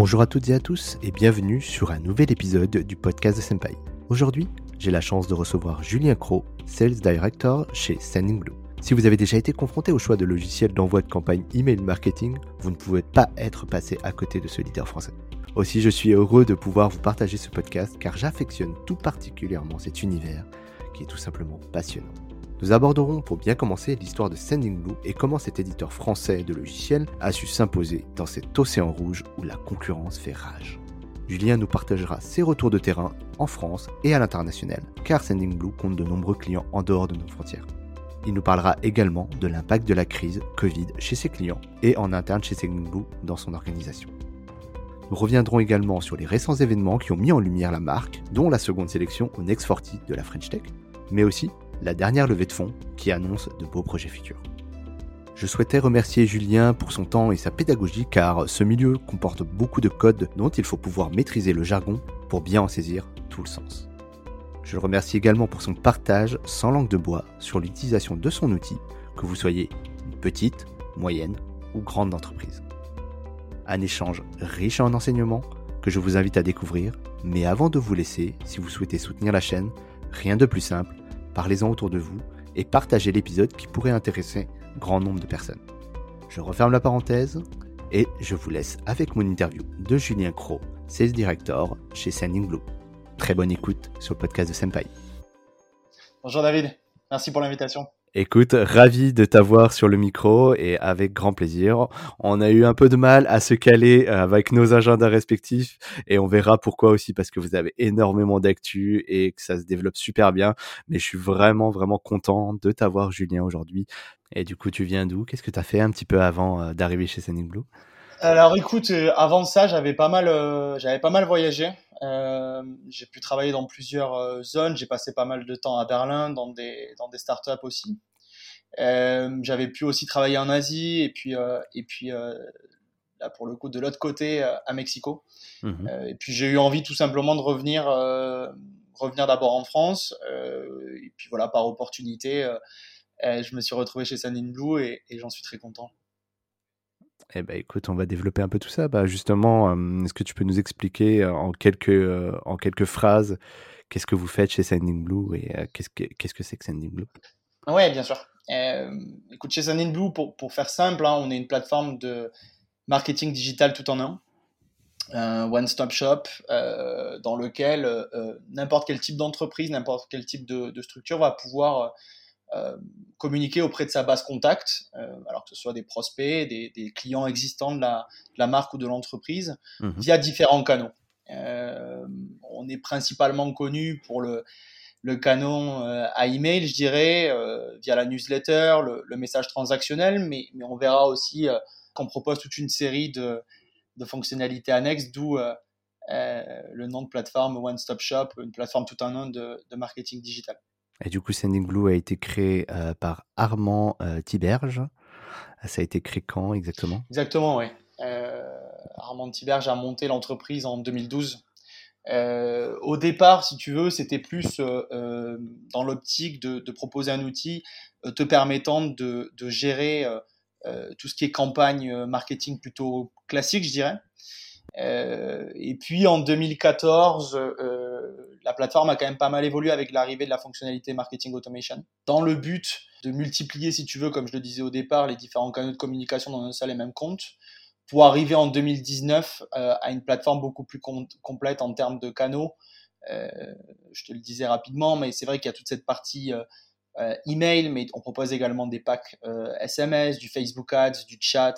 Bonjour à toutes et à tous et bienvenue sur un nouvel épisode du podcast de Senpai. Aujourd'hui, j'ai la chance de recevoir Julien Cro, Sales Director chez Sending Blue. Si vous avez déjà été confronté au choix de logiciels d'envoi de campagne email marketing, vous ne pouvez pas être passé à côté de ce leader français. Aussi, je suis heureux de pouvoir vous partager ce podcast car j'affectionne tout particulièrement cet univers qui est tout simplement passionnant. Nous aborderons pour bien commencer l'histoire de Sending Blue et comment cet éditeur français de logiciels a su s'imposer dans cet océan rouge où la concurrence fait rage. Julien nous partagera ses retours de terrain en France et à l'international, car Sending Blue compte de nombreux clients en dehors de nos frontières. Il nous parlera également de l'impact de la crise Covid chez ses clients et en interne chez Sending Blue dans son organisation. Nous reviendrons également sur les récents événements qui ont mis en lumière la marque, dont la seconde sélection au Next 40 de la French Tech, mais aussi la dernière levée de fonds qui annonce de beaux projets futurs. Je souhaitais remercier Julien pour son temps et sa pédagogie car ce milieu comporte beaucoup de codes dont il faut pouvoir maîtriser le jargon pour bien en saisir tout le sens. Je le remercie également pour son partage sans langue de bois sur l'utilisation de son outil, que vous soyez une petite, moyenne ou grande entreprise. Un échange riche en enseignements que je vous invite à découvrir, mais avant de vous laisser, si vous souhaitez soutenir la chaîne, rien de plus simple parlez-en autour de vous et partagez l'épisode qui pourrait intéresser grand nombre de personnes. Je referme la parenthèse et je vous laisse avec mon interview de Julien Cro, Sales Director chez Sending Blue. Très bonne écoute sur le podcast de Senpai. Bonjour David, merci pour l'invitation. Écoute, ravi de t'avoir sur le micro et avec grand plaisir. On a eu un peu de mal à se caler euh, avec nos agendas respectifs et on verra pourquoi aussi parce que vous avez énormément d'actu et que ça se développe super bien. Mais je suis vraiment, vraiment content de t'avoir Julien aujourd'hui. Et du coup, tu viens d'où? Qu'est-ce que tu as fait un petit peu avant euh, d'arriver chez Sending Blue? Alors écoute, euh, avant ça, j'avais pas mal, voyagé. J'ai pu travailler dans plusieurs zones. J'ai passé pas mal de temps à Berlin, dans des dans des startups aussi. J'avais pu aussi travailler en Asie et puis et puis là pour le coup de l'autre côté à Mexico. Mmh et puis j'ai eu envie tout simplement de revenir revenir d'abord en France et puis voilà par opportunité, je me suis retrouvé chez Sandin Blue et j'en suis très content. Eh ben, écoute, on va développer un peu tout ça. Bah, justement, est-ce que tu peux nous expliquer en quelques, en quelques phrases qu'est-ce que vous faites chez Sending Blue et qu'est-ce que qu'est-ce que c'est que Sending Blue? Oui, bien sûr. Écoute, chez Sending Blue, pour, pour faire simple, hein, on est une plateforme de marketing digital tout en un. Un one-stop shop dans lequel n'importe quel type d'entreprise, n'importe quel type de, de, structure va pouvoir euh, communiquer auprès de sa base contact, euh, alors que ce soit des prospects, des, clients existants de la, la, marque ou de l'entreprise, mhm. via différents canaux. Euh, on est principalement connu pour le, le canon à email, je dirais, via la newsletter, le, message transactionnel, mais, mais, on verra aussi qu'on propose toute une série de, de fonctionnalités annexes, d'où le nom de plateforme One Stop Shop, une plateforme tout en un de, de marketing digital. Et du coup, Sending Blue a été créé euh, par Armand euh, Tiberge. Ça a été créé quand exactement? Exactement, oui. Euh, Armand Tiberge a monté l'entreprise en 2012. Au départ, si tu veux, c'était plus dans l'optique de, proposer un outil te permettant de, de gérer tout ce qui est campagne marketing plutôt classique, je dirais. et puis en 2014, la plateforme a quand même pas mal évolué avec l'arrivée de la fonctionnalité marketing automation, dans le but de multiplier, si tu veux, comme je le disais au départ, les différents canaux de communication dans un seul et même compte, pour arriver en 2019 euh, à une plateforme beaucoup plus complète en termes de canaux. Euh, je te le disais rapidement, mais c'est vrai qu'il y a toute cette partie euh, email, mais on propose également des packs SMS, du Facebook Ads, du chat,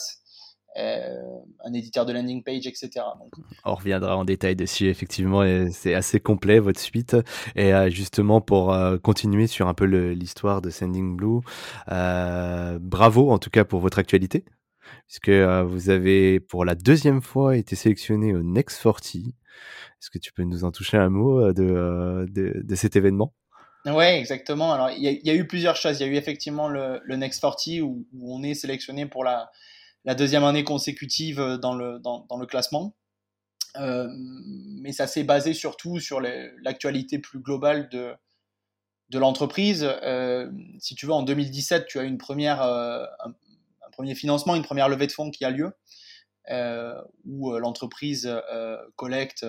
un éditeur de landing page, etc. On reviendra en détail dessus, effectivement, c'est assez complet votre suite. Et justement, pour continuer sur un peu l'histoire de Sending Blue, bravo en tout cas pour votre actualité, puisque vous avez pour la deuxième fois été sélectionné au Next 40. Est-ce que tu peux nous en toucher un mot de, de, cet événement? Oui, exactement. Alors, il y, a eu plusieurs choses. Il y a eu effectivement le, Next 40 où, on est sélectionné pour la, deuxième année consécutive dans le, dans, le classement. Mais ça s'est basé surtout sur l'actualité plus globale de, de l'entreprise. Si tu veux, en 2017, tu as une première, premier financement, une première levée de fonds qui a lieu. où l'entreprise collecte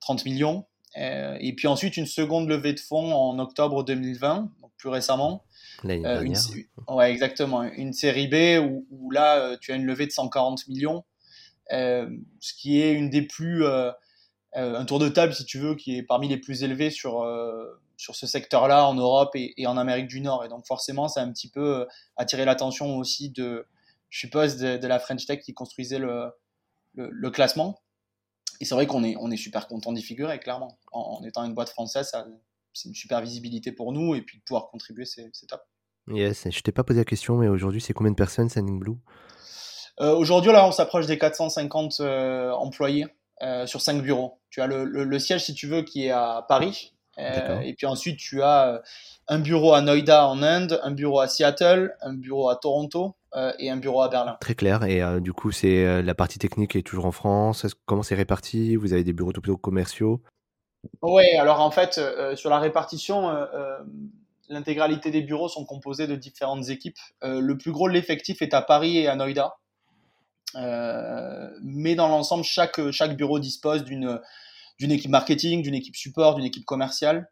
30 millions. et puis ensuite une seconde levée de fonds en octobre 2020, donc plus récemment. Une, ouais, exactement. Une série B où, où là, tu as une levée de 140 millions, ce qui est une des plus euh, un tour de table, si tu veux, qui est parmi les plus élevés sur, euh, sur ce secteur-là en Europe et, et, en Amérique du Nord. Et donc forcément, ça a un petit peu euh, attiré l'attention aussi de, je suppose, de, de, la French Tech qui construisait le, le, le classement. Et c'est vrai qu'on est, on est super content d'y figurer, clairement. En, en, étant une boîte française, c'est une super visibilité pour nous et puis de pouvoir contribuer, c'est top. Yes, je t'ai pas posé la question, mais aujourd'hui, c'est combien de personnes, Sending Blue? Euh, Aujourd'hui, là, on s'approche des 450 euh, employés. Euh, sur cinq bureaux. Tu as le, le, siège, si tu veux, qui est à Paris. Euh, et puis ensuite, tu as euh, un bureau à Noida en Inde, un bureau à Seattle, un bureau à Toronto et un bureau à Berlin. Très clair. Et du coup, c'est la partie technique est toujours en France? Comment c'est réparti? Vous avez des bureaux plutôt commerciaux? Oui, alors en fait, sur la répartition, l'intégralité des bureaux sont composés de différentes équipes. le plus gros de l'effectif est à Paris et à Noida. Euh, mais dans l'ensemble, chaque, chaque bureau dispose d'une d'une équipe marketing, d'une équipe support, d'une équipe commerciale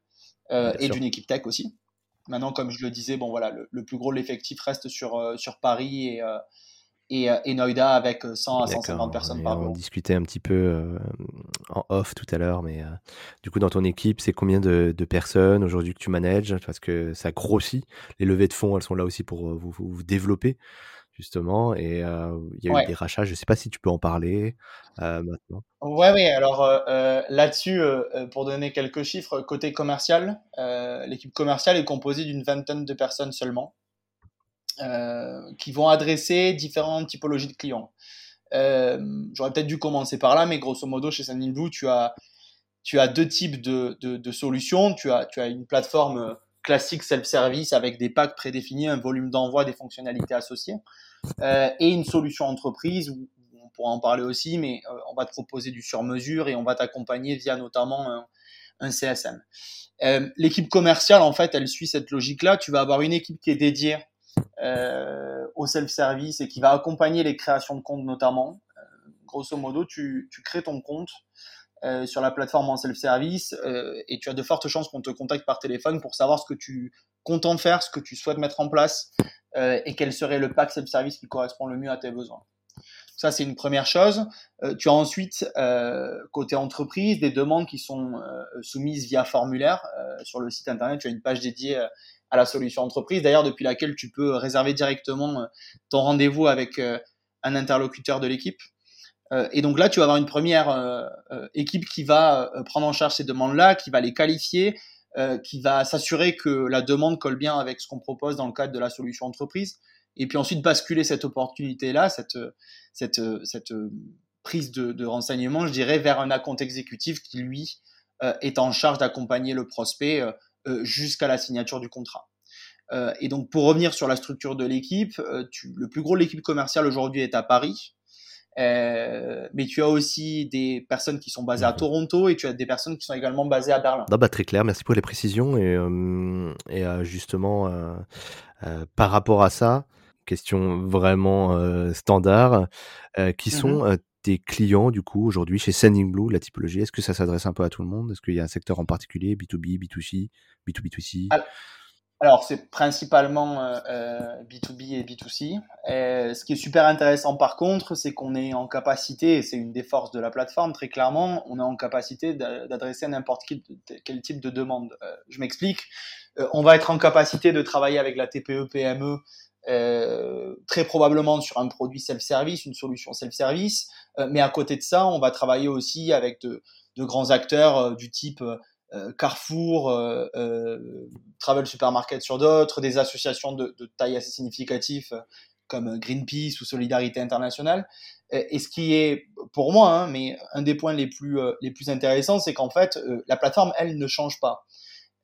euh, et d'une équipe tech aussi. Maintenant, comme je le disais, bon voilà, le, le plus gros de l'effectif reste sur, euh, sur Paris et, euh, et, et, Noida avec 100 à 150 personnes par On discutait un petit peu euh, en off tout à l'heure, mais du coup, dans ton équipe, c'est combien de, de personnes aujourd'hui que tu manages? Parce que ça grossit. Les levées de fonds, elles sont là aussi pour vous développer justement. Et euh, il y a eu des rachats. Je ne sais pas si tu peux en parler euh, maintenant. Ouais, oui. Alors euh, là-dessus, pour donner quelques chiffres, côté commercial, l'équipe commerciale est composée d'une vingtaine de personnes seulement. qui vont adresser différentes typologies de clients. J'aurais peut-être dû commencer par là, mais grosso modo, chez Sandinblue, tu as, tu as deux types de, de, de, solutions. Tu as, tu as une plateforme classique self-service avec des packs prédéfinis, un volume d'envoi, des fonctionnalités associées, et une solution entreprise où on pourra en parler aussi, mais euh, on va te proposer du sur-mesure et on va t'accompagner via notamment un, CSM. Euh, l'équipe commerciale, en fait, elle suit cette logique-là. Tu vas avoir une équipe qui est dédiée euh, au self-service et qui va accompagner les créations de comptes notamment. Euh, grosso modo, tu, tu crées ton compte. Euh, sur la plateforme en self-service euh, et tu as de fortes chances qu'on te contacte par téléphone pour savoir ce que tu comptes en faire, ce que tu souhaites mettre en place euh, et quel serait le pack self-service qui correspond le mieux à tes besoins. Ça, c'est une première chose. tu as ensuite, côté entreprise, des demandes qui sont soumises via formulaire. sur le site internet, tu as une page dédiée à la solution entreprise, d'ailleurs depuis laquelle tu peux réserver directement ton rendez-vous avec un interlocuteur de l'équipe. Euh, et donc là, tu vas avoir une première euh, euh, équipe qui va prendre en charge ces demandes-là, qui va les qualifier, qui va s'assurer que la demande colle bien avec ce qu'on propose dans le cadre de la solution entreprise, et puis ensuite basculer cette opportunité-là, cette, cette, cette prise de, de renseignements, je dirais, vers un account exécutif qui, lui, est en charge d'accompagner le prospect jusqu'à la signature du contrat. et donc, pour revenir sur la structure de l'équipe, le plus gros de l'équipe commerciale aujourd'hui est à Paris. Euh, mais tu as aussi des personnes qui sont basées à Toronto et tu as des personnes qui sont également basées à Berlin. bah, très clair, merci pour les précisions. Et, euh, et euh, justement, euh, par rapport à ça, question vraiment standard, qui sont mm-hmm. tes clients du coup aujourd'hui chez Sending Blue, la typologie? Est-ce que ça s'adresse un peu à tout le monde? Est-ce qu'il y a un secteur en particulier, B2B, B2C, B2B2C alors, c'est principalement euh, B2B euh, et B2C. Et ce qui est super intéressant par contre, c'est qu'on est en capacité, et c'est une des forces de la plateforme très clairement, on est en capacité d'adresser n'importe quel, type de demande. Euh, je m'explique. Euh, on va être en capacité de travailler avec la TPE, PME, euh, très probablement sur un produit self-service, une solution self-service. mais à côté de ça, on va travailler aussi avec de, de grands acteurs du type euh, Carrefour, euh, euh, Travel Supermarket sur d'autres, des associations de, de, taille assez significative comme Greenpeace ou Solidarité Internationale. Et, ce qui est, pour moi, hein, mais un des points les plus, les plus intéressants, c'est qu'en fait, la plateforme, elle, ne change pas.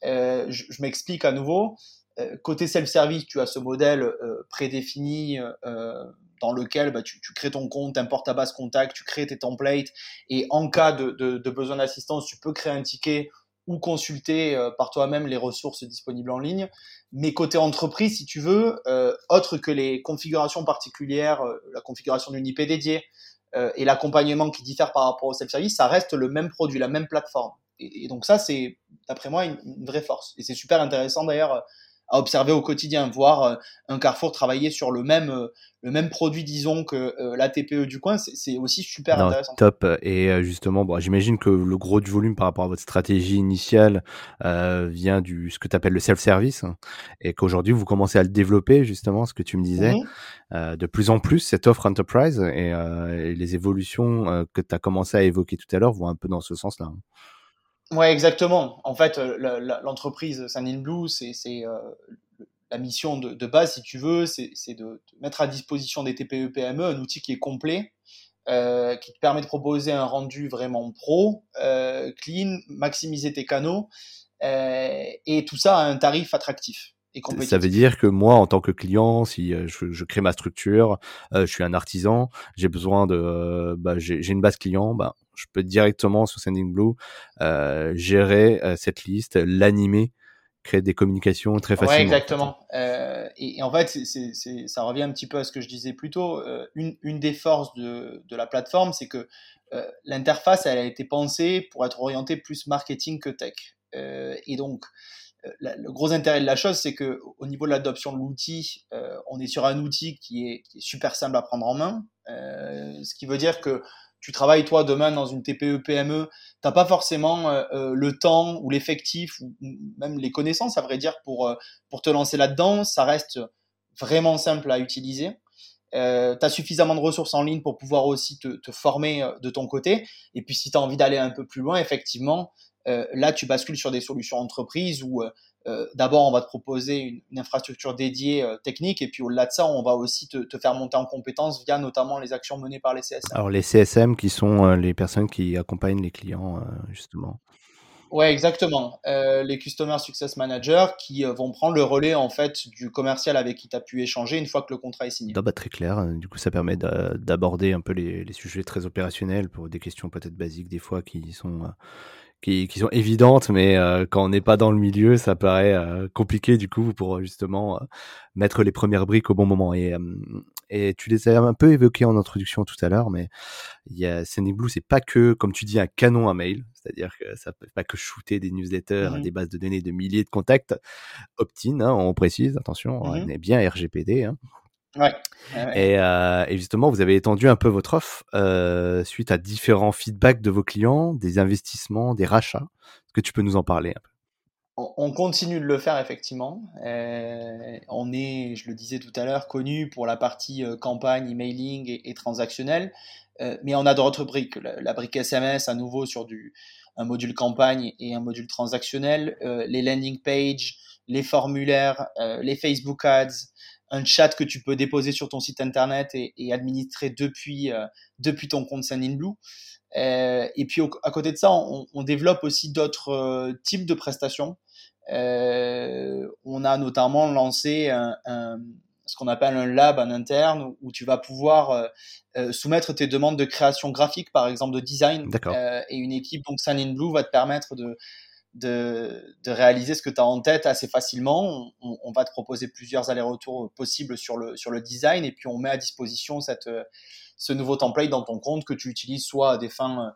je, je m'explique à nouveau. côté self-service, tu as ce modèle prédéfini dans lequel bah, tu, tu, crées ton compte, importes ta base contact, tu crées tes templates, et en cas de, de, de besoin d'assistance, tu peux créer un ticket ou consulter euh, par toi-même les ressources disponibles en ligne. Mais côté entreprise, si tu veux, euh, autre que les configurations particulières, euh, la configuration d'une IP dédiée, et l'accompagnement qui diffère par rapport au self-service, ça reste le même produit, la même plateforme. Et, donc ça, c'est d'après moi une, une, vraie force. Et c'est super intéressant d'ailleurs à observer au quotidien, voir euh, un Carrefour travailler sur le même, euh, le même produit, disons, que euh, la TPE du coin, c'est aussi super intéressant. Top. Et justement, bon, j'imagine que le gros du volume par rapport à votre stratégie initiale vient du ce que tu appelles le self-service hein, et qu'aujourd'hui vous commencez à le développer, justement, ce que tu me disais, mmh de plus en plus, cette offre enterprise et, et les évolutions que tu as commencé à évoquer tout à l'heure vont un peu dans ce sens-là. Hein. Ouais, exactement. En fait, euh, l'entreprise Sun Blue, c'est euh, la mission de, base, si tu veux, c'est de, de, mettre à disposition des TPE PME un outil qui est complet, euh, qui te permet de proposer un rendu vraiment pro, euh, clean, maximiser tes canaux, euh, et tout ça à un tarif attractif. Et ça veut dire que moi, en tant que client, si euh, je, je crée ma structure, je suis un artisan, j'ai besoin de, bah, j'ai une base client, bah, je peux directement sur Sending euh, gérer euh, cette liste, l'animer, créer des communications très facilement. Ouais, exactement. Euh, et, en fait, ça revient un petit peu à ce que je disais plus tôt. Euh, une, une, des forces de, de la plateforme, c'est que euh, l'interface, elle a été pensée pour être orientée plus marketing que tech. et donc, le gros intérêt de la chose, c'est que au niveau de l'adoption de l'outil, on est sur un outil qui est, super simple à prendre en main, ce qui veut dire que tu travailles toi demain dans une TPE PME, t'as pas forcément euh, euh, le temps ou l'effectif ou même les connaissances à vrai dire pour euh, pour te lancer là-dedans. Ça reste vraiment simple à utiliser. Euh, tu as suffisamment de ressources en ligne pour pouvoir aussi te, te former de ton côté. Et puis si tu as envie d'aller un peu plus loin, effectivement, là tu bascules sur des solutions entreprises où euh, d'abord, on va te proposer une, infrastructure dédiée euh, technique, et puis au-delà de ça, on va aussi te, faire monter en compétences via notamment les actions menées par les CSM. Alors les CSM qui sont euh, les personnes qui accompagnent les clients, justement. Ouais, exactement. les Customer Success Managers qui vont prendre le relais en fait du commercial avec qui tu as pu échanger une fois que le contrat est signé. bah, très clair. Du coup, ça permet d'aborder un peu les, les, sujets très opérationnels pour des questions peut-être basiques des fois qui sont qui, qui sont évidentes, mais euh, quand on n'est pas dans le milieu, ça paraît euh, compliqué du coup pour justement euh, mettre les premières briques au bon moment. Et, et tu les as un peu évoqués en introduction tout à l'heure, mais il y a Blue, c'est pas que, comme tu dis, un canon à mail, c'est-à-dire que ça peut pas que shooter des newsletters, mmh des bases de données de milliers de contacts. Opt-in, hein, on précise, attention, mmh on est bien RGPD. Hein. Ouais. Et, euh, et, justement, vous avez étendu un peu votre offre euh, suite à différents feedbacks de vos clients, des investissements, des rachats. Est-ce que tu peux nous en parler un peu? On continue de le faire effectivement. Euh, on est, je le disais tout à l'heure, connu pour la partie campagne, emailing et, et transactionnel, euh, mais on a d'autres briques. La, la, brique SMS à nouveau sur du un module campagne et un module transactionnel, les landing pages, les formulaires, les Facebook Ads, un chat que tu peux déposer sur ton site internet et, et administrer depuis, euh, depuis ton compte Sendinblue. Euh, et puis à côté de ça, on, on développe aussi d'autres euh, types de prestations. Euh, on a notamment lancé un, un, ce qu'on appelle un lab en interne où tu vas pouvoir euh, soumettre tes demandes de création graphique, par exemple de design. et une équipe, donc Sendinblue, va te permettre de, de, de, réaliser ce que tu as en tête assez facilement. On, on va te proposer plusieurs allers-retours possibles sur le, sur le design et puis on met à disposition cette, ce nouveau template dans ton compte que tu utilises soit à des fins,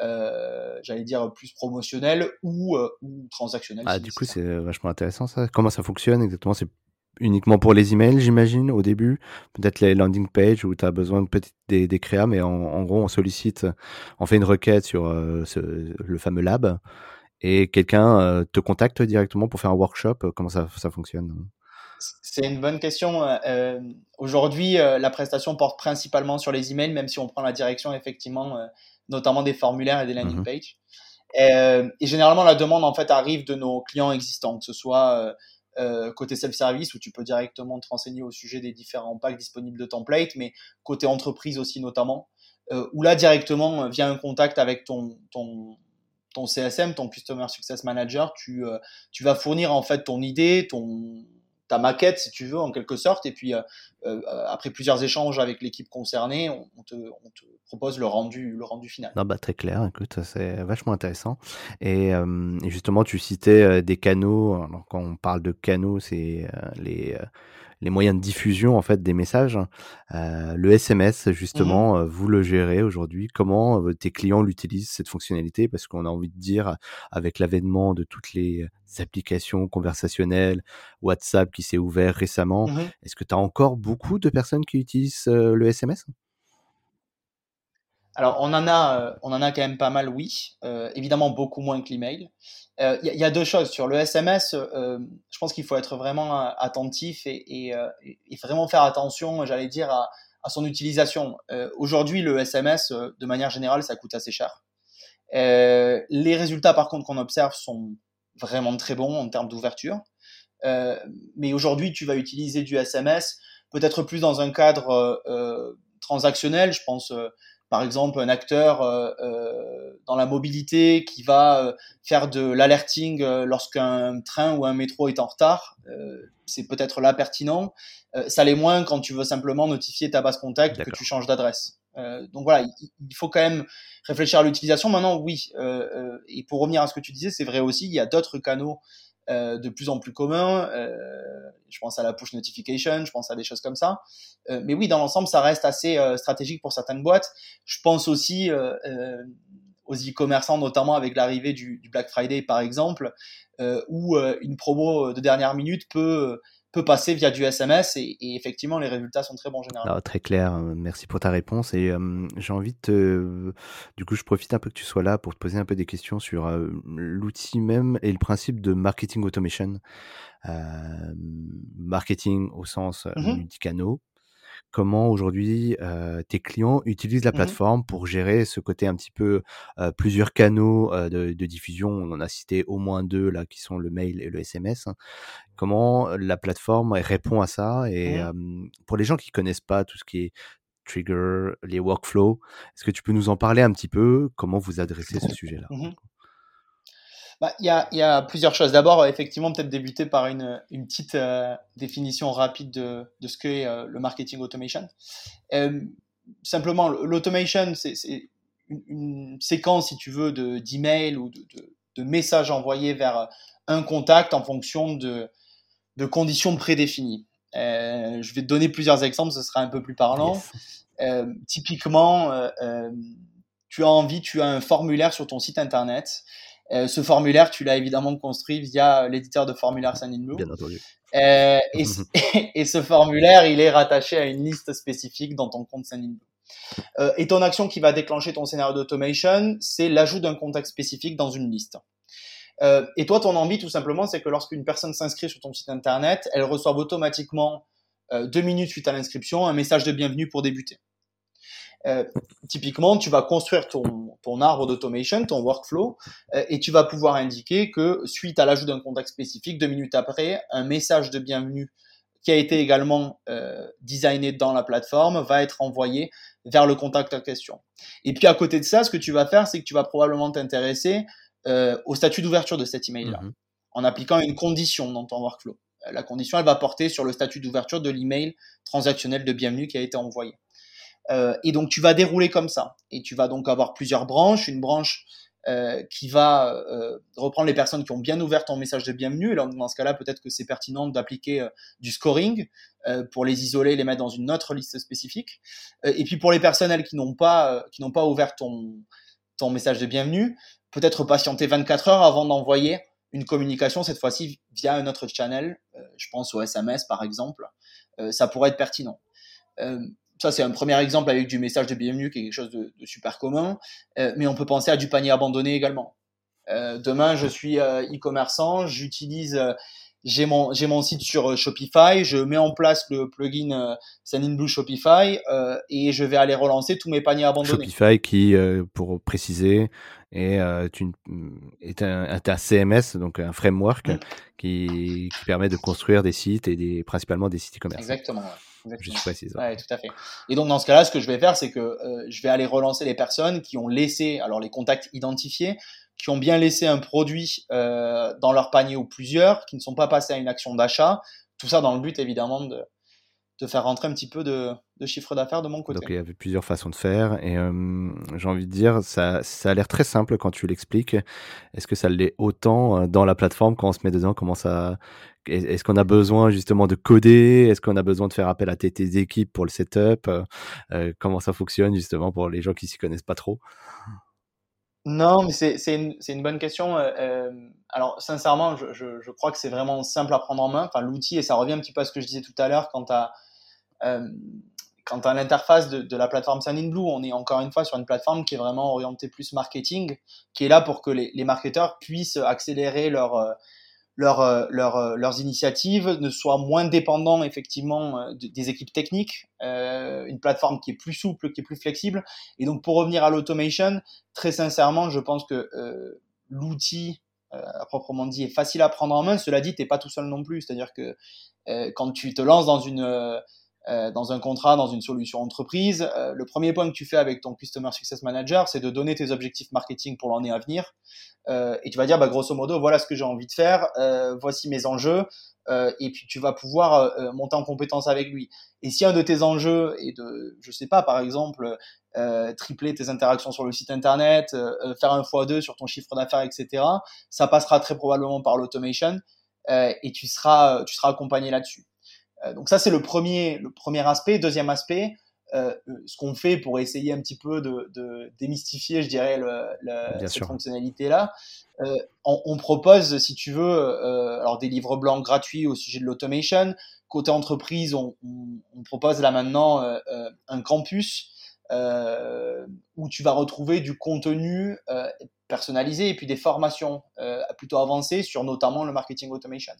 euh, j'allais dire, plus promotionnelles ou, euh, ou transactionnelles. Ah, du coup, c'est vachement intéressant ça. Comment ça fonctionne exactement? C'est uniquement pour les emails, j'imagine, au début? Peut-être les landing pages où tu as besoin de petites des, des créas, mais en, en, gros, on sollicite, on fait une requête sur euh, ce, le fameux lab et quelqu'un euh, te contacte directement pour faire un workshop euh, Comment ça, ça fonctionne? C'est une bonne question. Euh, Aujourd'hui, euh, la prestation porte principalement sur les emails, même si on prend la direction effectivement, euh, notamment des formulaires et des landing mmh pages. Et, et, généralement, la demande en fait arrive de nos clients existants, que ce soit côté self-service où tu peux directement te renseigner au sujet des différents packs disponibles de templates, mais côté entreprise aussi notamment, où là directement via un contact avec ton, ton ton CSM, ton Customer Success Manager, tu, euh, tu vas fournir en fait ton idée, ton, ta maquette si tu veux en quelque sorte, et puis euh, euh, après plusieurs échanges avec l'équipe concernée, on, te, on, te, propose le rendu, le rendu final. Non, bah, très clair, écoute, c'est vachement intéressant. Et, justement, tu citais des canaux, quand on parle de canaux, c'est les les moyens de diffusion en fait des messages. Euh, le SMS, justement, mmh vous le gérez aujourd'hui. Comment tes clients l'utilisent cette fonctionnalité? Parce qu'on a envie de dire, avec l'avènement de toutes les applications conversationnelles, WhatsApp qui s'est ouvert récemment, mmh est-ce que tu as encore beaucoup de personnes qui utilisent le SMS alors, on en a, euh, on en a quand même pas mal, oui. Euh, évidemment, beaucoup moins que l'email. Il euh, y, a deux choses sur le SMS. je pense qu'il faut être vraiment attentif et, et, vraiment faire attention, j'allais dire, à, à, son utilisation. Aujourd'hui, le SMS, de manière générale, ça coûte assez cher. les résultats, par contre, qu'on observe sont vraiment très bons en termes d'ouverture. mais aujourd'hui, tu vas utiliser du SMS peut-être plus dans un cadre transactionnel. Je pense par exemple un acteur euh, euh, dans la mobilité qui va euh, faire de l'alerting lorsqu'un train ou un métro est en retard, c'est peut-être là pertinent. ça l'est moins quand tu veux simplement notifier ta base contact que tu changes d'adresse. donc voilà, il, faut quand même réfléchir à l'utilisation. Maintenant, oui, et pour revenir à ce que tu disais, c'est vrai aussi, il y a d'autres canaux euh, de plus en plus commun. Euh, je pense à la push notification, je pense à des choses comme ça. Euh, mais oui, dans l'ensemble, ça reste assez stratégique pour certaines boîtes. Je pense aussi aux e-commerçants, notamment avec l'arrivée du, Black Friday, par exemple, où une promo de dernière minute peut peut passer via du SMS et, effectivement les résultats sont très bons généralement. très clair, euh, merci pour ta réponse et euh, j'ai envie de te... du coup je profite un peu que tu sois là pour te poser un peu des questions sur euh, l'outil même et le principe de marketing automation. marketing au sens mmh multicanaux, comment aujourd'hui tes clients utilisent la mmh plateforme pour gérer ce côté un petit peu plusieurs canaux de, diffusion. On en a cité au moins deux là qui sont le mail et le SMS. Hein. Comment la plateforme répond à ça et mmh. pour les gens qui connaissent pas tout ce qui est trigger, les workflows, est-ce que tu peux nous en parler un petit peu? Comment vous adressez ce sujet-là? Mmh bah, il y, a, y, a, plusieurs choses. D'abord, effectivement, peut-être débuter par une, une petite euh, définition rapide de, de ce qu'est euh, le marketing automation. Euh, simplement, l'automation, c'est une, une, séquence, si tu veux, d'emails ou de, de, de, messages envoyés vers un contact en fonction de, de conditions prédéfinies. je vais te donner plusieurs exemples, ce sera un peu plus parlant. typiquement, tu as envie, tu as un formulaire sur ton site internet euh, ce formulaire, tu l'as évidemment construit via l'éditeur de formulaire Sendinblue. Bien entendu. Euh, et, et, ce formulaire, il est rattaché à une liste spécifique dans ton compte Sendinblue. Euh, et ton action qui va déclencher ton scénario d'automation, c'est l'ajout d'un contact spécifique dans une liste. Euh, et toi, ton envie, tout simplement, c'est que lorsqu'une personne s'inscrit sur ton site internet, elle reçoive automatiquement, euh, deux minutes suite à l'inscription, un message de bienvenue pour débuter. Euh, typiquement, tu vas construire ton, ton arbre d'automation, ton workflow, euh, et tu vas pouvoir indiquer que suite à l'ajout d'un contact spécifique, deux minutes après, un message de bienvenue qui a été également euh, designé dans la plateforme va être envoyé vers le contact en question. Et puis à côté de ça, ce que tu vas faire, c'est que tu vas probablement t'intéresser euh, au statut d'ouverture de cet email-là, mm-hmm. en appliquant une condition dans ton workflow. La condition, elle va porter sur le statut d'ouverture de l'email transactionnel de bienvenue qui a été envoyé. Euh, et donc tu vas dérouler comme ça. Et tu vas donc avoir plusieurs branches, une branche euh, qui va euh, reprendre les personnes qui ont bien ouvert ton message de bienvenue. Et dans ce cas-là, peut-être que c'est pertinent d'appliquer du scoring pour les isoler, les mettre dans une autre liste spécifique. et puis pour les personnels qui n'ont pas qui n'ont pas ouvert ton ton message de bienvenue, peut-être patienter 24 heures avant d'envoyer une communication cette fois-ci via un autre channel. je pense au SMS par exemple. ça pourrait être pertinent. Ça, c'est un premier exemple avec du message de bienvenue qui est quelque chose de, super commun. Euh, mais on peut penser à du panier abandonné également. Euh, demain, je suis euh, e-commerçant, j'utilise, j'ai mon, j'ai mon site sur Shopify, je mets en place le plugin Sendinblue Shopify et je vais aller relancer tous mes paniers abandonnés. Shopify qui, pour préciser, est, une, est, un, un, CMS, donc un framework mm. qui, qui, permet de construire des sites et des, principalement des sites e-commerce. Exactement. Je précise. Ouais, tout à fait. Et donc dans ce cas-là, ce que je vais faire, c'est que euh, je vais aller relancer les personnes qui ont laissé, alors les contacts identifiés, qui ont bien laissé un produit euh, dans leur panier ou plusieurs, qui ne sont pas passés à une action d'achat. Tout ça dans le but évidemment de, de faire rentrer un petit peu de, chiffre d'affaires de mon côté. Donc il y avait plusieurs façons de faire et j'ai envie de dire, ça, ça a l'air très simple quand tu l'expliques. Est-ce que ça l'est autant dans la plateforme quand on se met dedans? Comment ça Est-ce qu'on a besoin justement de coder? Est-ce qu'on a besoin de faire appel à tes, équipes pour le setup? Euh, Comment ça fonctionne justement pour les gens qui s'y connaissent pas trop? Non, mais c'est une, bonne question. Euh, alors, sincèrement, je, crois que c'est vraiment simple à prendre en main. Enfin, l'outil, et ça revient un petit peu à ce que je disais tout à l'heure, quant à, euh, à l'interface de, la plateforme Blue, on est encore une fois sur une plateforme qui est vraiment orientée plus marketing, qui est là pour que les, les marketeurs puissent accélérer leur, euh, leur, euh, leur, euh, leurs initiatives, ne soient moins dépendants effectivement euh, des équipes techniques, euh, une plateforme qui est plus souple, qui est plus flexible. Et donc pour revenir à l'automation, très sincèrement, je pense que euh, l'outil à proprement dit est facile à prendre en main. Cela dit, t'es pas tout seul non plus. C'est-à-dire que quand tu te lances dans une euh, dans un contrat, dans une solution entreprise, euh, le premier point que tu fais avec ton Customer Success Manager, c'est de donner tes objectifs marketing pour l'année à venir. Euh, et tu vas dire, bah, grosso modo, voilà ce que j'ai envie de faire, voici mes enjeux, et puis tu vas pouvoir monter en compétence avec lui. Et si un de tes enjeux est de, je sais pas, par exemple, tripler tes interactions sur le site internet, faire un x2 sur ton chiffre d'affaires, etc., ça passera très probablement par l'automation, et tu seras, tu seras accompagné là-dessus. Euh, donc ça, c'est le premier, le premier aspect. Deuxième aspect, euh, ce qu'on fait pour essayer un petit peu de, de démystifier, je dirais, le, cette fonctionnalité-là. Euh, on, on, propose, si tu veux, euh, alors des livres blancs gratuits au sujet de l'automation. Côté entreprise, on, on, on, propose là maintenant euh, euh un campus où tu vas retrouver du contenu personnalisé et puis des formations plutôt avancées sur notamment le marketing automation.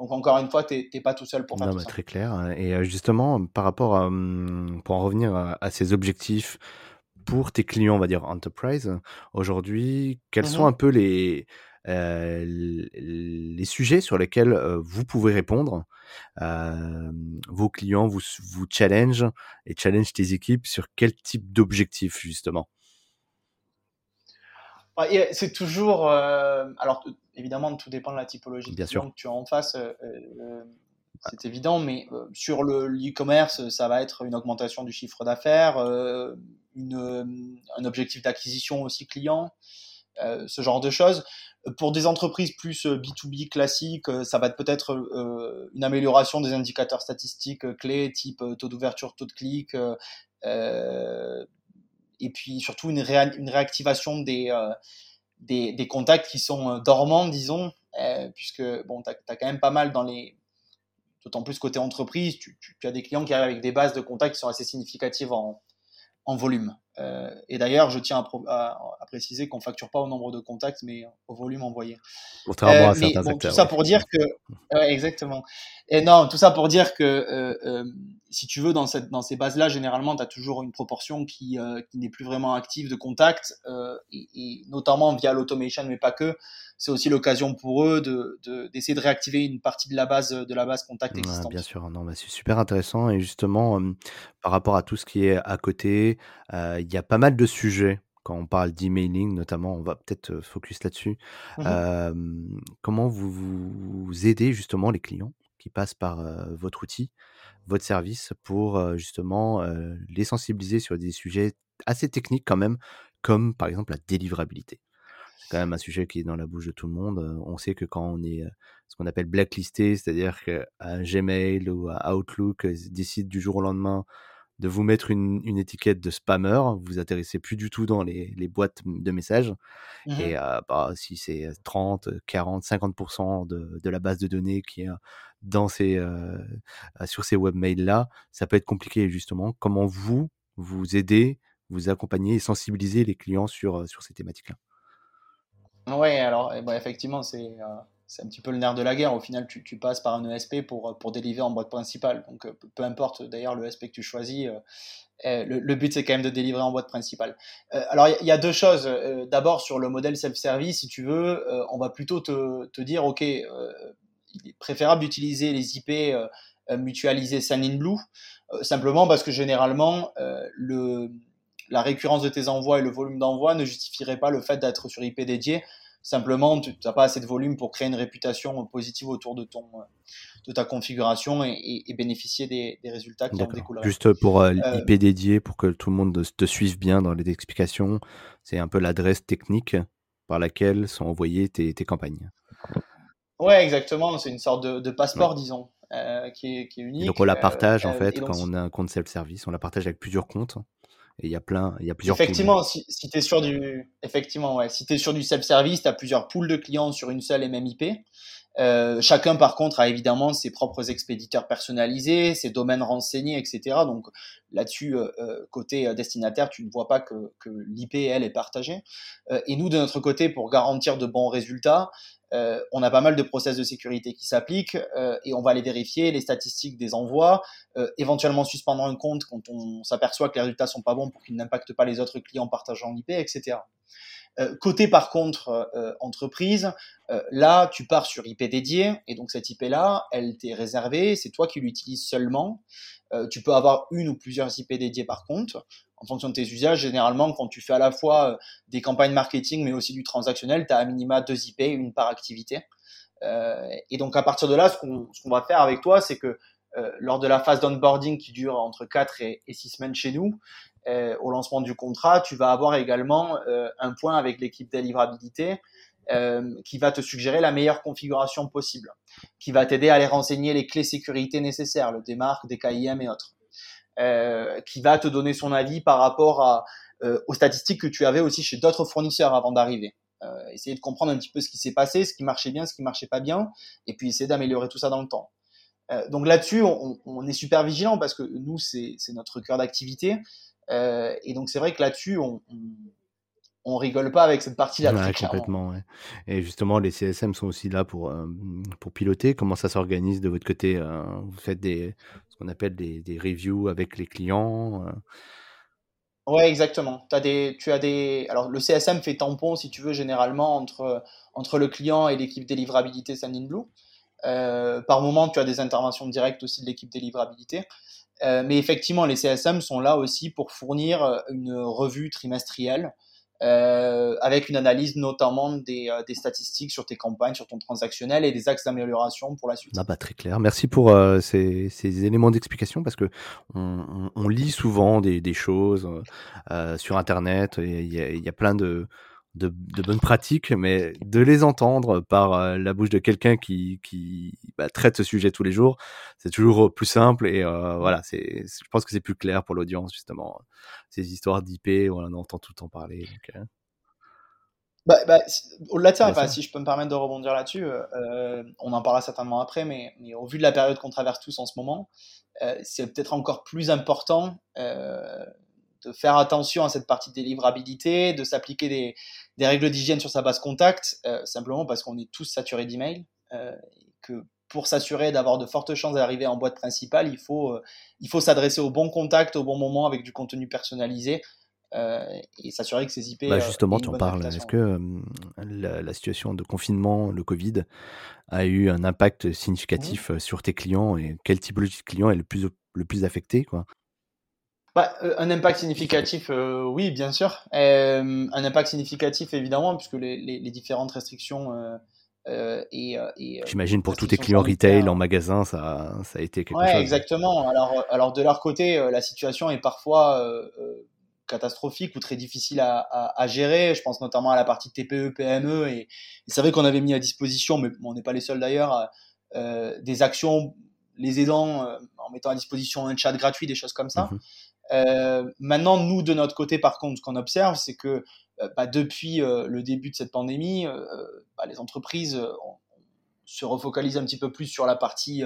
Donc encore une fois, tu n'es pas tout seul pour faire non, tout ça. Très clair. Et euh, justement, par rapport à, hum, pour en revenir à, ces objectifs pour tes clients, on va dire enterprise, aujourd'hui, quels sont mmh un peu les, euh, les sujets sur lesquels euh, vous pouvez répondre? Vos clients vous, vous challenge et challenge tes équipes sur quel type d'objectifs justement? C'est toujours. alors, évidemment, tout dépend de la typologie Bien sûr. que tu as en face. Euh, euh, c'est évident, mais euh, sur le e-commerce, ça va être une augmentation du chiffre d'affaires, un objectif d'acquisition aussi client, ce genre de choses. Pour des entreprises plus B2B classiques, ça va être peut-être une amélioration des indicateurs statistiques clés, type taux d'ouverture, taux de clic, et puis surtout une, réactivation des des, des, contacts qui sont euh, dormants, disons, euh, puisque bon, tu as, quand même pas mal dans les. D'autant plus côté entreprise, tu, tu, as des clients qui arrivent avec des bases de contacts qui sont assez significatives en, en volume. Euh, et d'ailleurs, je tiens à, à, préciser qu'on facture pas au nombre de contacts, mais au volume envoyé. Contrairement à certains bon, Tout ça pour dire que, ouais, exactement. Et non, tout ça pour dire que, euh, euh, si tu veux, dans, cette, dans ces bases-là, généralement, tu as toujours une proportion qui, qui n'est plus vraiment active de contacts, et, et, notamment via l'automation, mais pas que c'est aussi l'occasion pour eux d'essayer de, de, réactiver une partie de la base de la base contact existante. bien sûr, non, c'est super intéressant et justement par rapport à tout ce qui est à côté, il y a pas mal de sujets quand on parle d'emailing notamment, on va peut-être focus là-dessus. Mmh comment vous, vous aidez justement les clients qui passent par votre outil, votre service pour justement les sensibiliser sur des sujets assez techniques quand même, comme par exemple la délivrabilité quand même un sujet qui est dans la bouche de tout le monde. On sait que quand on est ce qu'on appelle blacklisté, c'est-à-dire qu'un Gmail ou un Outlook décide du jour au lendemain de vous mettre une, une étiquette de spammer, vous intéressez plus du tout dans les, les boîtes de messages. Mmh Et bah, si c'est 30, 40, 50% de, de, la base de données qui est dans ces, euh, sur ces webmails-là, ça peut être compliqué justement. Comment vous, vous aidez, vous accompagnez et sensibiliser les clients sur, sur ces thématiques-là? Oui, alors eh ben, effectivement, c'est euh, c'est un petit peu le nerf de la guerre. Au final, tu, passes par un ESP pour, pour délivrer en boîte principale. Donc, euh, peu importe d'ailleurs le ESP que tu choisis, euh, le, but c'est quand même de délivrer en boîte principale. alors, il y, a deux choses. D'abord, sur le modèle self-service, si tu veux, on va plutôt te, te dire, OK, il est préférable d'utiliser les IP mutualisés Blue simplement parce que généralement, le la récurrence de tes envois et le volume d'envoi ne justifierait pas le fait d'être sur IP dédié simplement, tu n'as pas assez de volume pour créer une réputation positive autour de, ton, de ta configuration et, bénéficier des, résultats qui en découlent. Juste pour l'IP dédié, pour que tout le monde te suive bien dans les explications, c'est un peu l'adresse technique par laquelle sont envoyées tes, campagnes. Ouais, exactement. C'est une sorte de, passeport, disons. qui, est, unique. donc on la partage en fait quand on a un compte self-service, on la partage avec plusieurs comptes et il y a plein, il y a plusieurs. Effectivement, si, si tu es sur du, effectivement, si es sur du self-service, tu as plusieurs pools de clients sur une seule et même IP. Euh, chacun, par contre, a évidemment ses propres expéditeurs personnalisés, ses domaines renseignés, etc. Donc là-dessus, euh, euh, côté destinataire, tu ne vois pas que l'IP, elle, est partagée. et nous, de notre côté, pour garantir de bons résultats, euh, on a pas mal de process de sécurité qui s'appliquent euh, et on va aller vérifier les statistiques des envois, euh, éventuellement suspendre un compte quand on s'aperçoit que les résultats sont pas bons pour qu'ils n'impactent pas les autres clients partageant l'IP, etc. côté par contre entreprise, là tu pars sur IP dédié et donc cette IP là, elle t'est réservée, c'est toi qui l'utilises seulement. tu peux avoir une ou plusieurs IP dédiées par contre en fonction de tes usages, généralement, quand tu fais à la fois euh, des campagnes marketing, mais aussi du transactionnel, tu as à minima deux IP, une par activité. Euh, et donc, à partir de là, ce qu'on va faire avec toi, c'est que euh, lors de la phase d'onboarding qui dure entre 4 et, et 6 semaines chez nous, au lancement du contrat, tu vas avoir également un point avec l'équipe délivrabilité qui va te suggérer la meilleure configuration possible, qui va t'aider à aller renseigner les clés sécurité nécessaires, le démarque, des KIM et autres. Euh, qui va te donner son avis par rapport à, euh, aux statistiques que tu avais aussi chez d'autres fournisseurs avant d'arriver. Euh, essayer de comprendre un petit peu ce qui s'est passé, ce qui marchait bien, ce qui marchait pas bien, et puis essayer d'améliorer tout ça dans le temps. donc là-dessus, on, on, est super vigilant parce que nous, c'est notre cœur d'activité. et donc c'est vrai que là-dessus, on rigole pas avec cette partie-là. Ouais, complètement. Ouais. Et justement, les CSM sont aussi là pour, pour piloter. Comment ça s'organise de votre côté Vous faites des, qu'on appelle des, des, reviews avec les clients. Euh? Ouais, exactement. As des, tu as des. Alors, le CSM fait tampon, si tu veux, généralement entre, entre le client et l'équipe délivrabilité Sandinblue. Euh, par moment, tu as des interventions directes aussi de l'équipe délivrabilité. Euh, mais effectivement, les CSM sont là aussi pour fournir une revue trimestrielle euh, avec une analyse notamment des, euh, des, statistiques sur tes campagnes, sur ton transactionnel et des axes d'amélioration pour la suite. Ah bah, très clair. Merci pour euh, ces, ces, éléments d'explication parce que on, on, lit souvent des, des choses euh, sur Internet. Il y, y a plein de, de, de, bonnes pratiques, mais de les entendre par euh, la bouche de quelqu'un qui, qui bah, traite ce sujet tous les jours, c'est toujours plus simple et euh, voilà, c'est, je pense que c'est plus clair pour l'audience justement. Ces histoires d'IP, on en entend tout le temps parler. Donc, euh. bah, bah, au-delà de ça, si je peux me permettre de rebondir là-dessus, euh, on en parlera certainement après, mais, mais, au vu de la période qu'on traverse tous en ce moment, c'est peut-être encore plus important de faire attention à cette partie de délivrabilité, de s'appliquer des, des, règles d'hygiène sur sa base contact, euh, simplement parce qu'on est tous saturés d'emails, euh, que pour s'assurer d'avoir de fortes chances d'arriver en boîte principale, il faut, euh, il faut s'adresser au bon contact au bon moment avec du contenu personnalisé. Et s'assurer que ces IP. Bah justement, tu en parles. Est-ce que la, la, situation de confinement, le Covid, a eu un impact significatif sur tes clients et quel typologie de client est le plus, le plus affecté quoi? Bah, euh, un impact significatif, euh, oui, bien sûr. Euh, un impact significatif, évidemment, puisque les, les, les différentes restrictions euh, et, et J'imagine pour tous tes clients retail en magasin, ça, ça a été quelque ouais, chose. exactement. Alors, alors de leur côté, la situation est parfois catastrophique ou très difficile à, à, à, gérer. Je pense notamment à la partie TPE, PME. Et, et c'est vrai qu'on avait mis à disposition, mais on n'est pas les seuls d'ailleurs, des actions les aidant en mettant à disposition un chat gratuit, des choses comme ça. Mmh euh, maintenant, nous, de notre côté, par contre, ce qu'on observe, c'est que euh, bah, depuis euh, le début de cette pandémie, bah, les entreprises se refocalisent un petit peu plus sur la partie,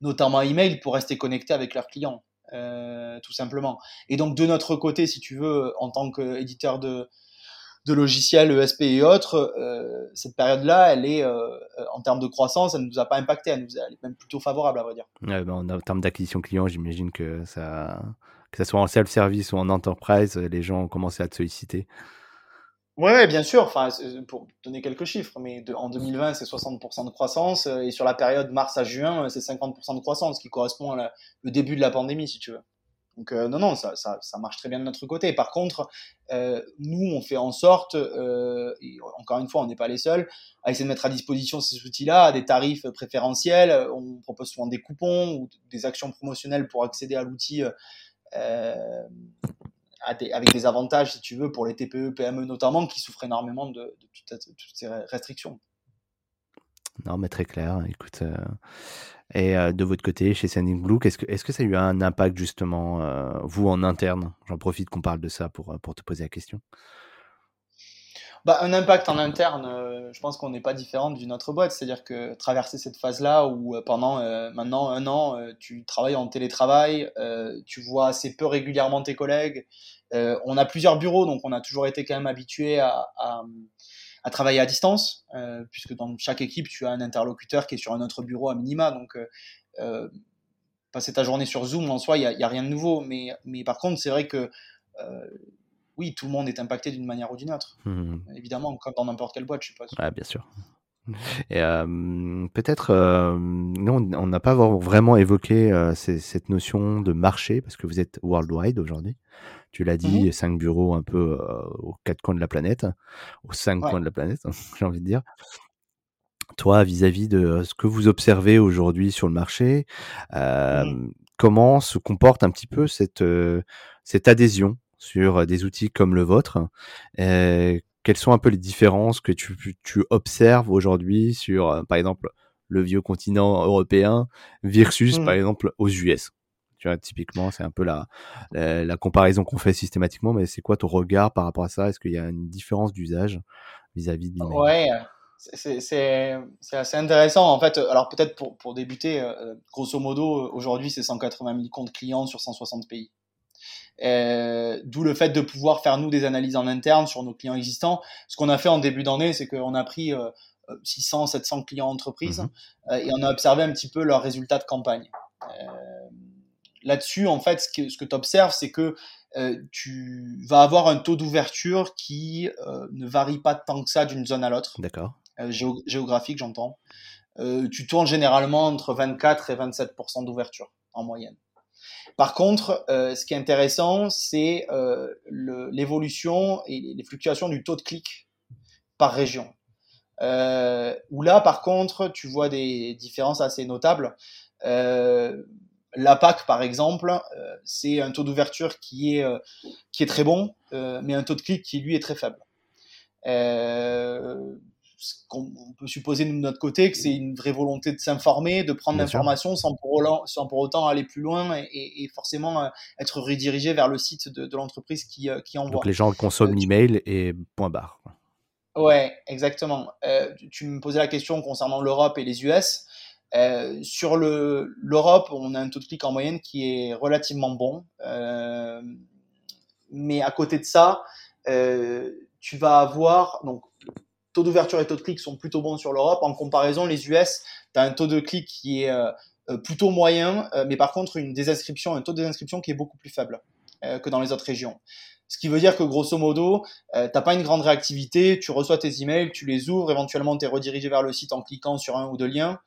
notamment email, pour rester connectés avec leurs clients, tout simplement. Et donc, de notre côté, si tu veux, en tant qu'éditeur de, logiciels ESP et autres, euh, cette période-là, elle est, euh, en termes de croissance, elle ne nous a pas impacté, elle, est même plutôt favorable, à vrai dire. Ouais, ben, en termes d'acquisition client, j'imagine que ça, que ce soit en self-service ou en enterprise, les gens ont commencé à te solliciter. Oui, bien sûr. Enfin, pour donner quelques chiffres, mais en 2020, c'est 60% de croissance, et sur la période mars à juin, c'est 50% de croissance, qui correspond à le début de la pandémie, si tu veux. Donc non, non, ça, marche très bien de notre côté. Par contre, nous, on fait en sorte, encore une fois, on n'est pas les seuls, à essayer de mettre à disposition ces outils-là à des tarifs préférentiels. On propose souvent des coupons ou des actions promotionnelles pour accéder à l'outil avec des avantages, si tu veux, pour les TPE, PME notamment, qui souffrent énormément de, toutes, ces restrictions. Non, mais très clair. Écoute, euh, et euh, de votre côté, chez Sending Blue, est-ce que, ça a eu un impact justement, euh, vous en interne? J'en profite qu'on parle de ça pour te poser la question. Bah, un impact en interne, euh, je pense qu'on n'est pas différent d'une autre boîte. C'est-à-dire que traverser cette phase-là où euh, pendant euh, maintenant un an, tu travailles en télétravail, tu vois assez peu régulièrement tes collègues. on a plusieurs bureaux, donc on a toujours été quand même habitué à, travailler à distance, puisque dans chaque équipe, tu as un interlocuteur qui est sur un autre bureau à minima. Donc, passer ta journée sur Zoom en soi, il n'y a, rien de nouveau. Mais par contre, c'est vrai que oui, tout le monde est impacté d'une manière ou d'une autre. Mmh. Évidemment, comme dans n'importe quelle boîte, je suppose. Ah, bien sûr. Et peut-être, on n'a pas vraiment évoqué cette notion de marché parce que vous êtes worldwide aujourd'hui. Tu l'as dit, mmh cinq bureaux un peu aux quatre coins de la planète, aux cinq coins de la planète, j'ai envie de dire. Toi, vis-à-vis de ce que vous observez aujourd'hui sur le marché, mmh comment se comporte un petit peu cette, cette adhésion sur des outils comme le vôtre. quelles sont un peu les différences que tu, tu observes aujourd'hui sur, par exemple, le vieux continent européen versus, par mmh. exemple, aux US tu vois, typiquement, c'est un peu la, la, comparaison qu'on fait systématiquement, mais c'est quoi ton regard par rapport à ça? Est-ce qu'il y a une différence d'usage vis-à-vis de l'email Ouais, c'est assez intéressant. En fait, alors peut-être pour, pour débuter, grosso modo, aujourd'hui, c'est 180 000 comptes clients sur 160 pays. Euh, d'où le fait de pouvoir faire nous des analyses en interne sur nos clients existants. Ce qu'on a fait en début d'année, c'est qu'on a pris 600, euh, 700 clients entreprises mhm. euh, et on a observé un petit peu leurs résultats de campagne. Là-dessus, en fait, ce que, ce que tu observes, c'est que tu vas avoir un taux d'ouverture qui ne varie pas tant que ça d'une zone à l'autre. D'accord. géographique, j'entends. tu tournes généralement entre 24 et 27% d'ouverture en moyenne. Par contre, euh, ce qui est intéressant, c'est euh, l'évolution et les fluctuations du taux de clic par région. Euh, où là, par contre, tu vois des différences assez notables. Euh, la PAC, par exemple, euh, c'est un taux d'ouverture qui est, qui est très bon, mais un taux de clic qui, lui, est très faible on peut supposer de notre côté que c'est une vraie volonté de s'informer, de prendre l'information sans pour, sans pour autant aller plus loin et, forcément euh, être redirigé vers le site de, l'entreprise qui, euh, qui envoie. Donc les gens consomment euh, l'email et point barre. Ouais, exactement. tu me posais la question concernant l'Europe et les US. sur l'Europe, on a un taux de clic en moyenne qui est relativement bon. mais à côté de ça, tu vas avoir donc taux d'ouverture et taux de clic sont plutôt bons sur l'Europe. En comparaison, les US, tu as un taux de clic qui est euh, euh, plutôt moyen, euh, mais par contre, une désinscription, un taux de désinscription qui est beaucoup plus faible que dans les autres régions. Ce qui veut dire que grosso modo, euh, t'as pas une grande réactivité, tu reçois tes emails, tu les ouvres, éventuellement tu es redirigé vers le site en cliquant sur un ou deux liens,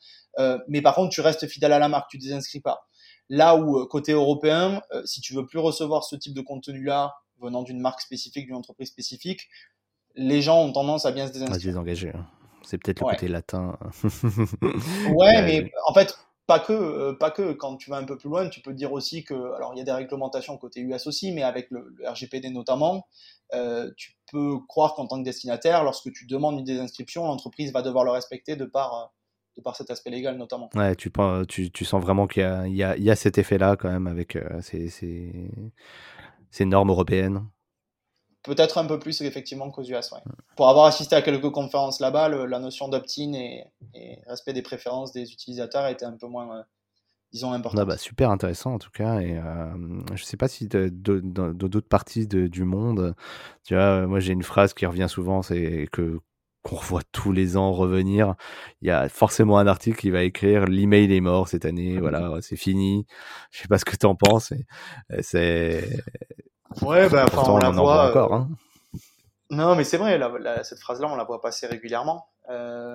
mais par contre tu restes fidèle à la marque, tu désinscris pas. Là où côté européen, si tu veux plus recevoir ce type de contenu-là venant d'une marque spécifique, d'une entreprise spécifique, les gens ont tendance à bien se désengager. Hein. C'est peut-être le côté latin. ouais, mais en fait, pas que, euh, pas que. Quand tu vas un peu plus loin, tu peux dire aussi que, alors il y a des réglementations côté US aussi, mais avec le, RGPD notamment, euh, tu peux croire qu'en tant que destinataire, lorsque tu demandes une désinscription, l'entreprise va devoir le respecter de par, de par cet aspect légal notamment. Ouais, tu, tu, tu sens vraiment qu'il y, y, a cet effet-là quand même avec euh, ces, ces normes européennes. Peut-être un peu plus effectivement qu'aux US. Ouais. Pour avoir assisté à quelques conférences là-bas, la notion d'opt-in et, respect des préférences des utilisateurs a été un peu moins, euh, disons, importante. Ah bah, super intéressant en tout cas. Et euh, je sais pas si dans d'autres parties du monde, tu vois, moi j'ai une phrase qui revient souvent, c'est que qu'on revoit tous les ans revenir. Il y a forcément un article qui va écrire l'email est mort cette année, voilà, c'est fini. Je sais pas ce que tu en penses. C'est Ouais, bah, enfin, on, la voit. encore. Euh, hein. Non, mais c'est vrai, cette phrase-là, on la voit passer régulièrement.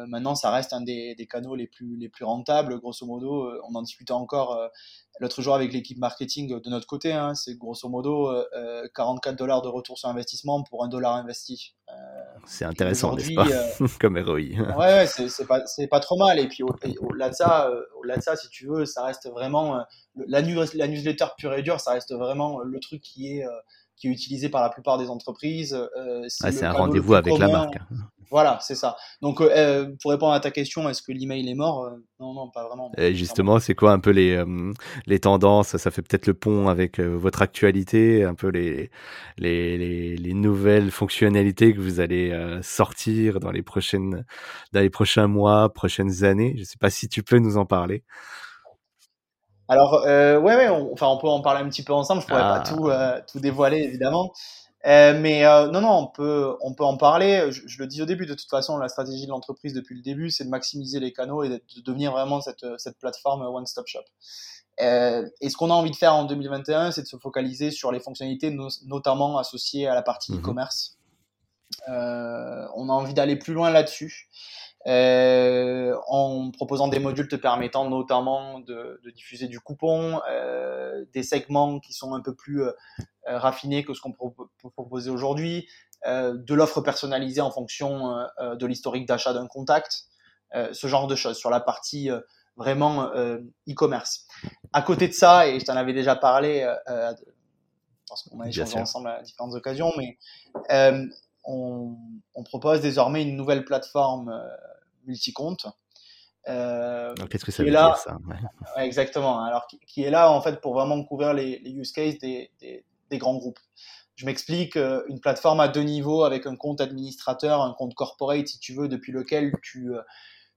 Maintenant, ça reste un des, des, canaux les plus, les plus rentables. Grosso modo, on en discutait encore l'autre jour avec l'équipe marketing de notre côté. Hein, c'est grosso modo 44 dollars de retour sur investissement pour un dollar investi. c'est intéressant, n'est-ce pas Comme ROI. ouais, ouais c'est pas, pas trop mal. Et puis au-delà de ça, au-delà de ça, si tu veux, ça reste vraiment la, la newsletter pure et dure, ça reste vraiment le truc qui est qui est utilisé par la plupart des entreprises. Euh, c'est un rendez-vous avec la marque. Voilà, c'est ça. Donc, euh, euh, pour répondre à ta question, est-ce que l'email est mort Non, non, pas vraiment. Et justement, c'est quoi un peu les, les tendances? Ça fait peut-être le pont avec votre actualité, un peu les, les, les, nouvelles fonctionnalités que vous allez sortir dans les, prochaines, dans les prochains mois, prochaines années. Je ne sais pas si tu peux nous en parler. Alors, euh, ouais, ouais, on, enfin, on peut en parler un petit peu ensemble. Je pourrais pas ah. tout, euh, tout dévoiler, évidemment. Euh, mais euh, non, non, on peut, on peut en parler. Je, je, le dis au début, de toute façon, la stratégie de l'entreprise depuis le début, c'est de maximiser les canaux et de devenir vraiment cette, cette plateforme one-stop shop. Euh, et ce qu'on a envie de faire en 2021, c'est de se focaliser sur les fonctionnalités, notamment associées à la partie mhm. e-commerce. Euh, on a envie d'aller plus loin là-dessus euh, en proposant des modules te permettant notamment de, de diffuser du coupon, euh, des segments qui sont un peu plus euh, raffinés que ce qu'on peut proposer aujourd'hui, de l'offre personnalisée en fonction de l'historique d'achat d'un contact, ce genre de choses sur la partie vraiment e-commerce. à côté de ça, et je t'en avais déjà parlé parce qu'on a échangé ensemble à différentes occasions, mais on, on, propose désormais une nouvelle plateforme multi-compte. Euh, Qu'est-ce que ça veut dire ça Exactement. Alors qui, est là en fait pour vraiment couvrir les, use cases des, des, grands groupes. Je m'explique, euh, une plateforme à deux niveaux avec un compte administrateur, un compte corporate si tu veux, depuis lequel tu, euh,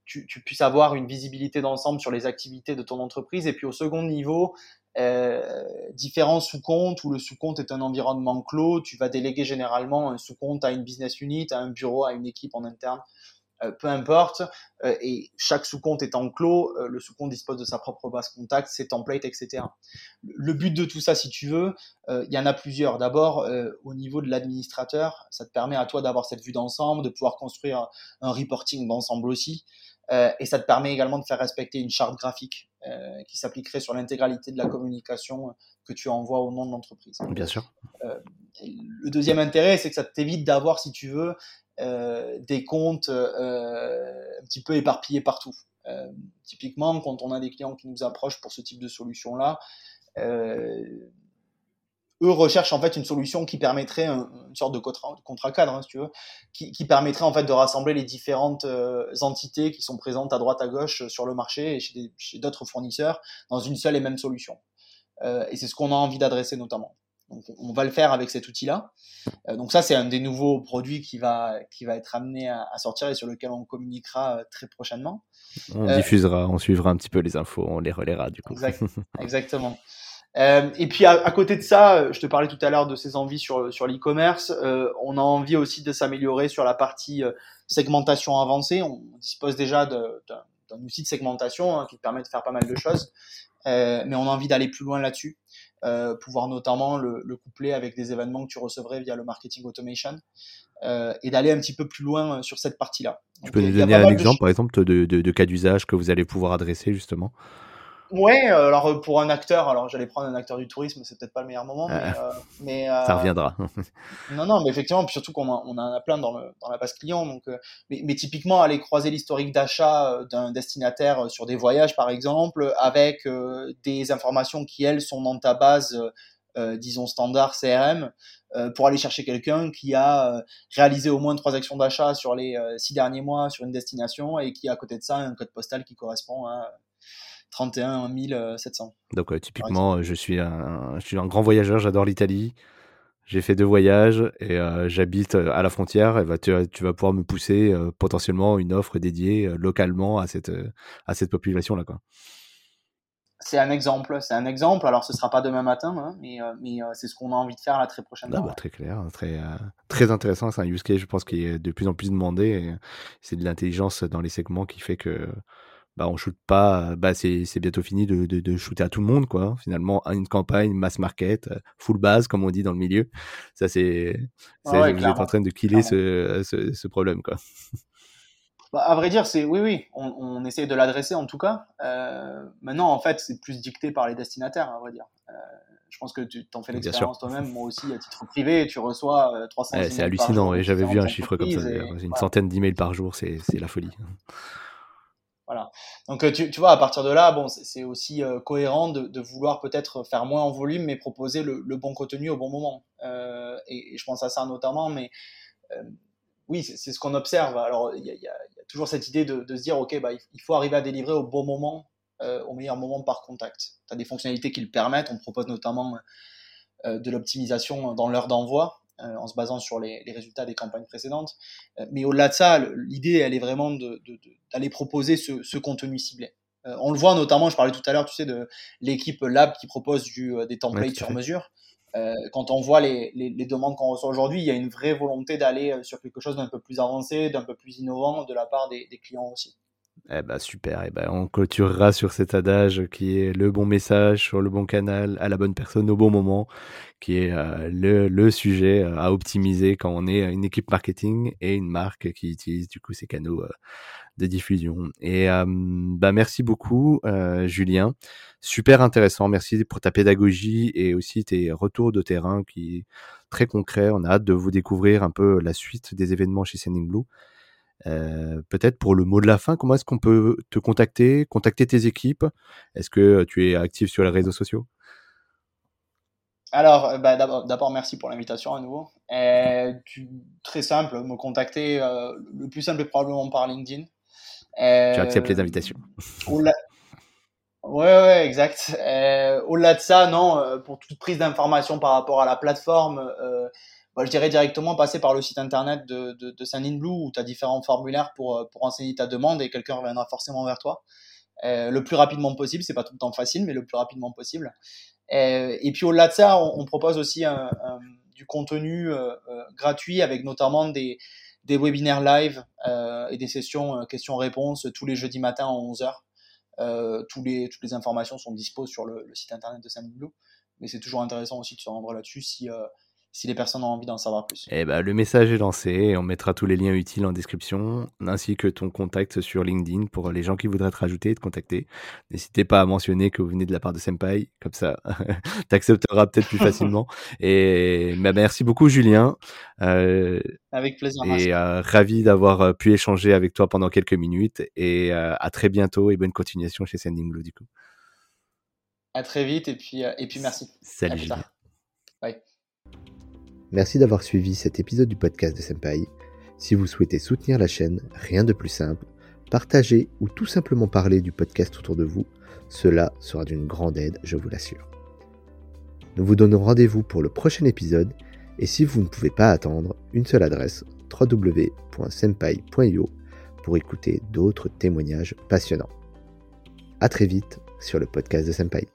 tu, tu puisses avoir une visibilité d'ensemble sur les activités de ton entreprise. Et puis au second niveau, euh, différents sous-comptes où le sous-compte est un environnement clos. Tu vas déléguer généralement un sous-compte à une business unit, à un bureau, à une équipe en interne euh, peu importe, euh, et chaque sous-compte étant clos, euh, le sous-compte dispose de sa propre base contact, ses templates, etc. Le but de tout ça, si tu veux, il y en a plusieurs. D'abord, au niveau de l'administrateur, ça te permet à toi d'avoir cette vue d'ensemble, de pouvoir construire un reporting d'ensemble aussi, et ça te permet également de faire respecter une charte graphique qui s'appliquerait sur l'intégralité de la communication que tu envoies au nom de l'entreprise. Bien sûr. le deuxième intérêt, c'est que ça t'évite d'avoir, si tu veux, des comptes euh, un petit peu éparpillés partout. Euh, typiquement, quand on a des clients qui nous approchent pour ce type de solution-là, eux recherchent en fait une solution qui permettrait une sorte de contrat, cadre, hein, si tu veux, qui, permettrait en fait de rassembler les différentes entités qui sont présentes à droite à gauche sur le marché et chez d'autres fournisseurs dans une seule et même solution. et c'est ce qu'on a envie d'adresser notamment. Donc, on va le faire avec cet outil-là. Euh, donc ça, c'est un des nouveaux produits qui va, qui va être amené à, sortir et sur lequel on communiquera euh, très prochainement. On diffusera, on suivra un petit peu les infos, on les relaiera du coup. exactement. Euh, et puis à, côté de ça, je te parlais tout à l'heure de ces envies sur, sur l'e-commerce. on a envie aussi de s'améliorer sur la partie segmentation avancée. On dispose déjà d'un outil de segmentation hein, qui permet de faire pas mal de choses, mais on a envie d'aller plus loin là-dessus. Euh, pouvoir notamment le, coupler avec des événements que tu recevrais via le marketing automation euh, et d'aller un petit peu plus loin euh, sur cette partie-là. Tu peux nous donner un exemple, par exemple, de, de cas d'usage que vous allez pouvoir adresser justement? Ouais, euh, alors euh, pour un acteur, alors j'allais prendre un acteur du tourisme, c'est peut-être pas le meilleur moment, mais, ah. euh, mais ça reviendra. non, non, mais effectivement, puis surtout qu'on on en a plein dans, le, dans la base client, donc, mais, mais, typiquement aller croiser l'historique d'achat d'un destinataire sur des voyages, par exemple, avec des informations qui elles sont dans ta base, disons standard CRM, pour aller chercher quelqu'un qui a réalisé au moins trois actions d'achat sur les six derniers mois sur une destination et qui a à côté de ça un code postal qui correspond à 31 700. Donc typiquement, je suis, un, je suis un grand voyageur, j'adore l'Italie. J'ai fait deux voyages et euh, j'habite euh, à la frontière. Et bah, tu, tu, vas pouvoir me pousser euh, potentiellement une offre dédiée localement à cette, à cette population-là. C'est un exemple, c'est un exemple. Alors ce sera pas demain matin, hein, mais, mais c'est ce qu'on a envie de faire la très prochainement. Ah bah, très clair, très, très intéressant. C'est un use case, je pense, qui est de plus en plus demandé. C'est de l'intelligence dans les segments qui fait que bah, on shoot pas, bah, c'est, bientôt fini de, de, shooter à tout le monde, quoi. Finalement, une campagne mass market, euh, full base, comme on dit dans le milieu. Ça, c'est, ah vous êtes en train de killer ce, ce, problème, quoi. bah, à vrai dire, c'est oui, oui, on, on essaie de l'adresser en tout cas. Euh, maintenant, en fait, c'est plus dicté par les destinataires, à vrai dire. Euh, je pense que tu t'en fais l'expérience toi-même, moi aussi à titre privé, tu reçois 300 C'est hallucinant, et j'avais vu un chiffre comme ça. Une centaine d'emails par jour, c'est la folie. Voilà. Donc euh, tu, vois, à partir de là, bon, c'est aussi euh, cohérent de, vouloir peut-être faire moins en volume, mais proposer le, bon contenu au bon moment. Euh, et, je pense à ça notamment, mais oui, c'est ce qu'on observe. Alors il y, a toujours cette idée de, de se dire, ok, bah, il faut arriver à délivrer au bon moment, au meilleur moment par contact. Tu as des fonctionnalités qui le permettent. On propose notamment de l'optimisation dans l'heure d'envoi. Euh, en se basant sur les, les, résultats des campagnes précédentes. Euh, mais au-delà de ça, l'idée, elle est vraiment d'aller proposer ce, ce, contenu ciblé. Euh, on le voit notamment, je parlais tout à l'heure, tu sais, de l'équipe Lab qui propose du, des templates ouais, sur mesure. Euh, quand on voit les, les, les demandes qu'on reçoit aujourd'hui, il y a une vraie volonté d'aller sur quelque chose d'un peu plus avancé, d'un peu plus innovant de la part des, des clients aussi. Eh ben super, eh ben on clôturera sur cet adage qui est le bon message sur le bon canal à la bonne personne au bon moment, qui est euh, le, le, sujet euh, à optimiser quand on est une équipe marketing et une marque qui utilise du coup ces canaux euh, de diffusion. Et bah merci beaucoup Julien, super intéressant, merci pour ta pédagogie et aussi tes retours de terrain qui très concret. On a hâte de vous découvrir un peu la suite des événements chez Sending Blue. Euh, peut-être pour le mot de la fin, comment est-ce qu'on peut te contacter, contacter tes équipes? Est-ce que tu es actif sur les réseaux sociaux? Alors, euh, bah, d'abord, merci pour l'invitation à nouveau. Euh, tu, très simple, me contacter euh, le plus simple probablement par LinkedIn. Tu acceptes les invitations. Ouais, ouais, exact. Au-delà de ça, non, pour toute prise d'information par rapport à la plateforme, euh, bah, je dirais directement passer par le site internet de, de, de Blue où tu as différents formulaires pour, euh, pour enseigner ta demande et quelqu'un reviendra forcément vers toi. Euh, le plus rapidement possible, c'est pas tout le temps facile, mais le plus rapidement possible. Euh, et puis au-delà de ça, on, propose aussi du contenu gratuit avec notamment des, webinaires live et des sessions questions-réponses tous les jeudis matins à 11h. tous les, toutes les informations sont disposées sur le, site internet de Send Blue, mais c'est toujours intéressant aussi de se rendre là-dessus si si les personnes ont envie d'en savoir plus. Eh ben, le message est lancé on mettra tous les liens utiles en description, ainsi que ton contact sur LinkedIn pour les gens qui voudraient te rajouter et te contacter. N'hésitez pas à mentionner que vous venez de la part de Senpai, comme ça tu accepteras peut-être plus facilement. Et bah, merci beaucoup Julien. Euh, avec plaisir. Et euh, ravi d'avoir euh, pu échanger avec toi pendant quelques minutes et euh, à très bientôt et bonne continuation chez Sending Blue du coup. À très vite et puis, et puis merci. Salut Julien. Bye. Merci d'avoir suivi cet épisode du podcast de Senpai. Si vous souhaitez soutenir la chaîne, rien de plus simple, partager ou tout simplement parler du podcast autour de vous, cela sera d'une grande aide, je vous l'assure. Nous vous donnons rendez-vous pour le prochain épisode et si vous ne pouvez pas attendre, une seule adresse www.senpai.io pour écouter d'autres témoignages passionnants. À très vite sur le podcast de Senpai.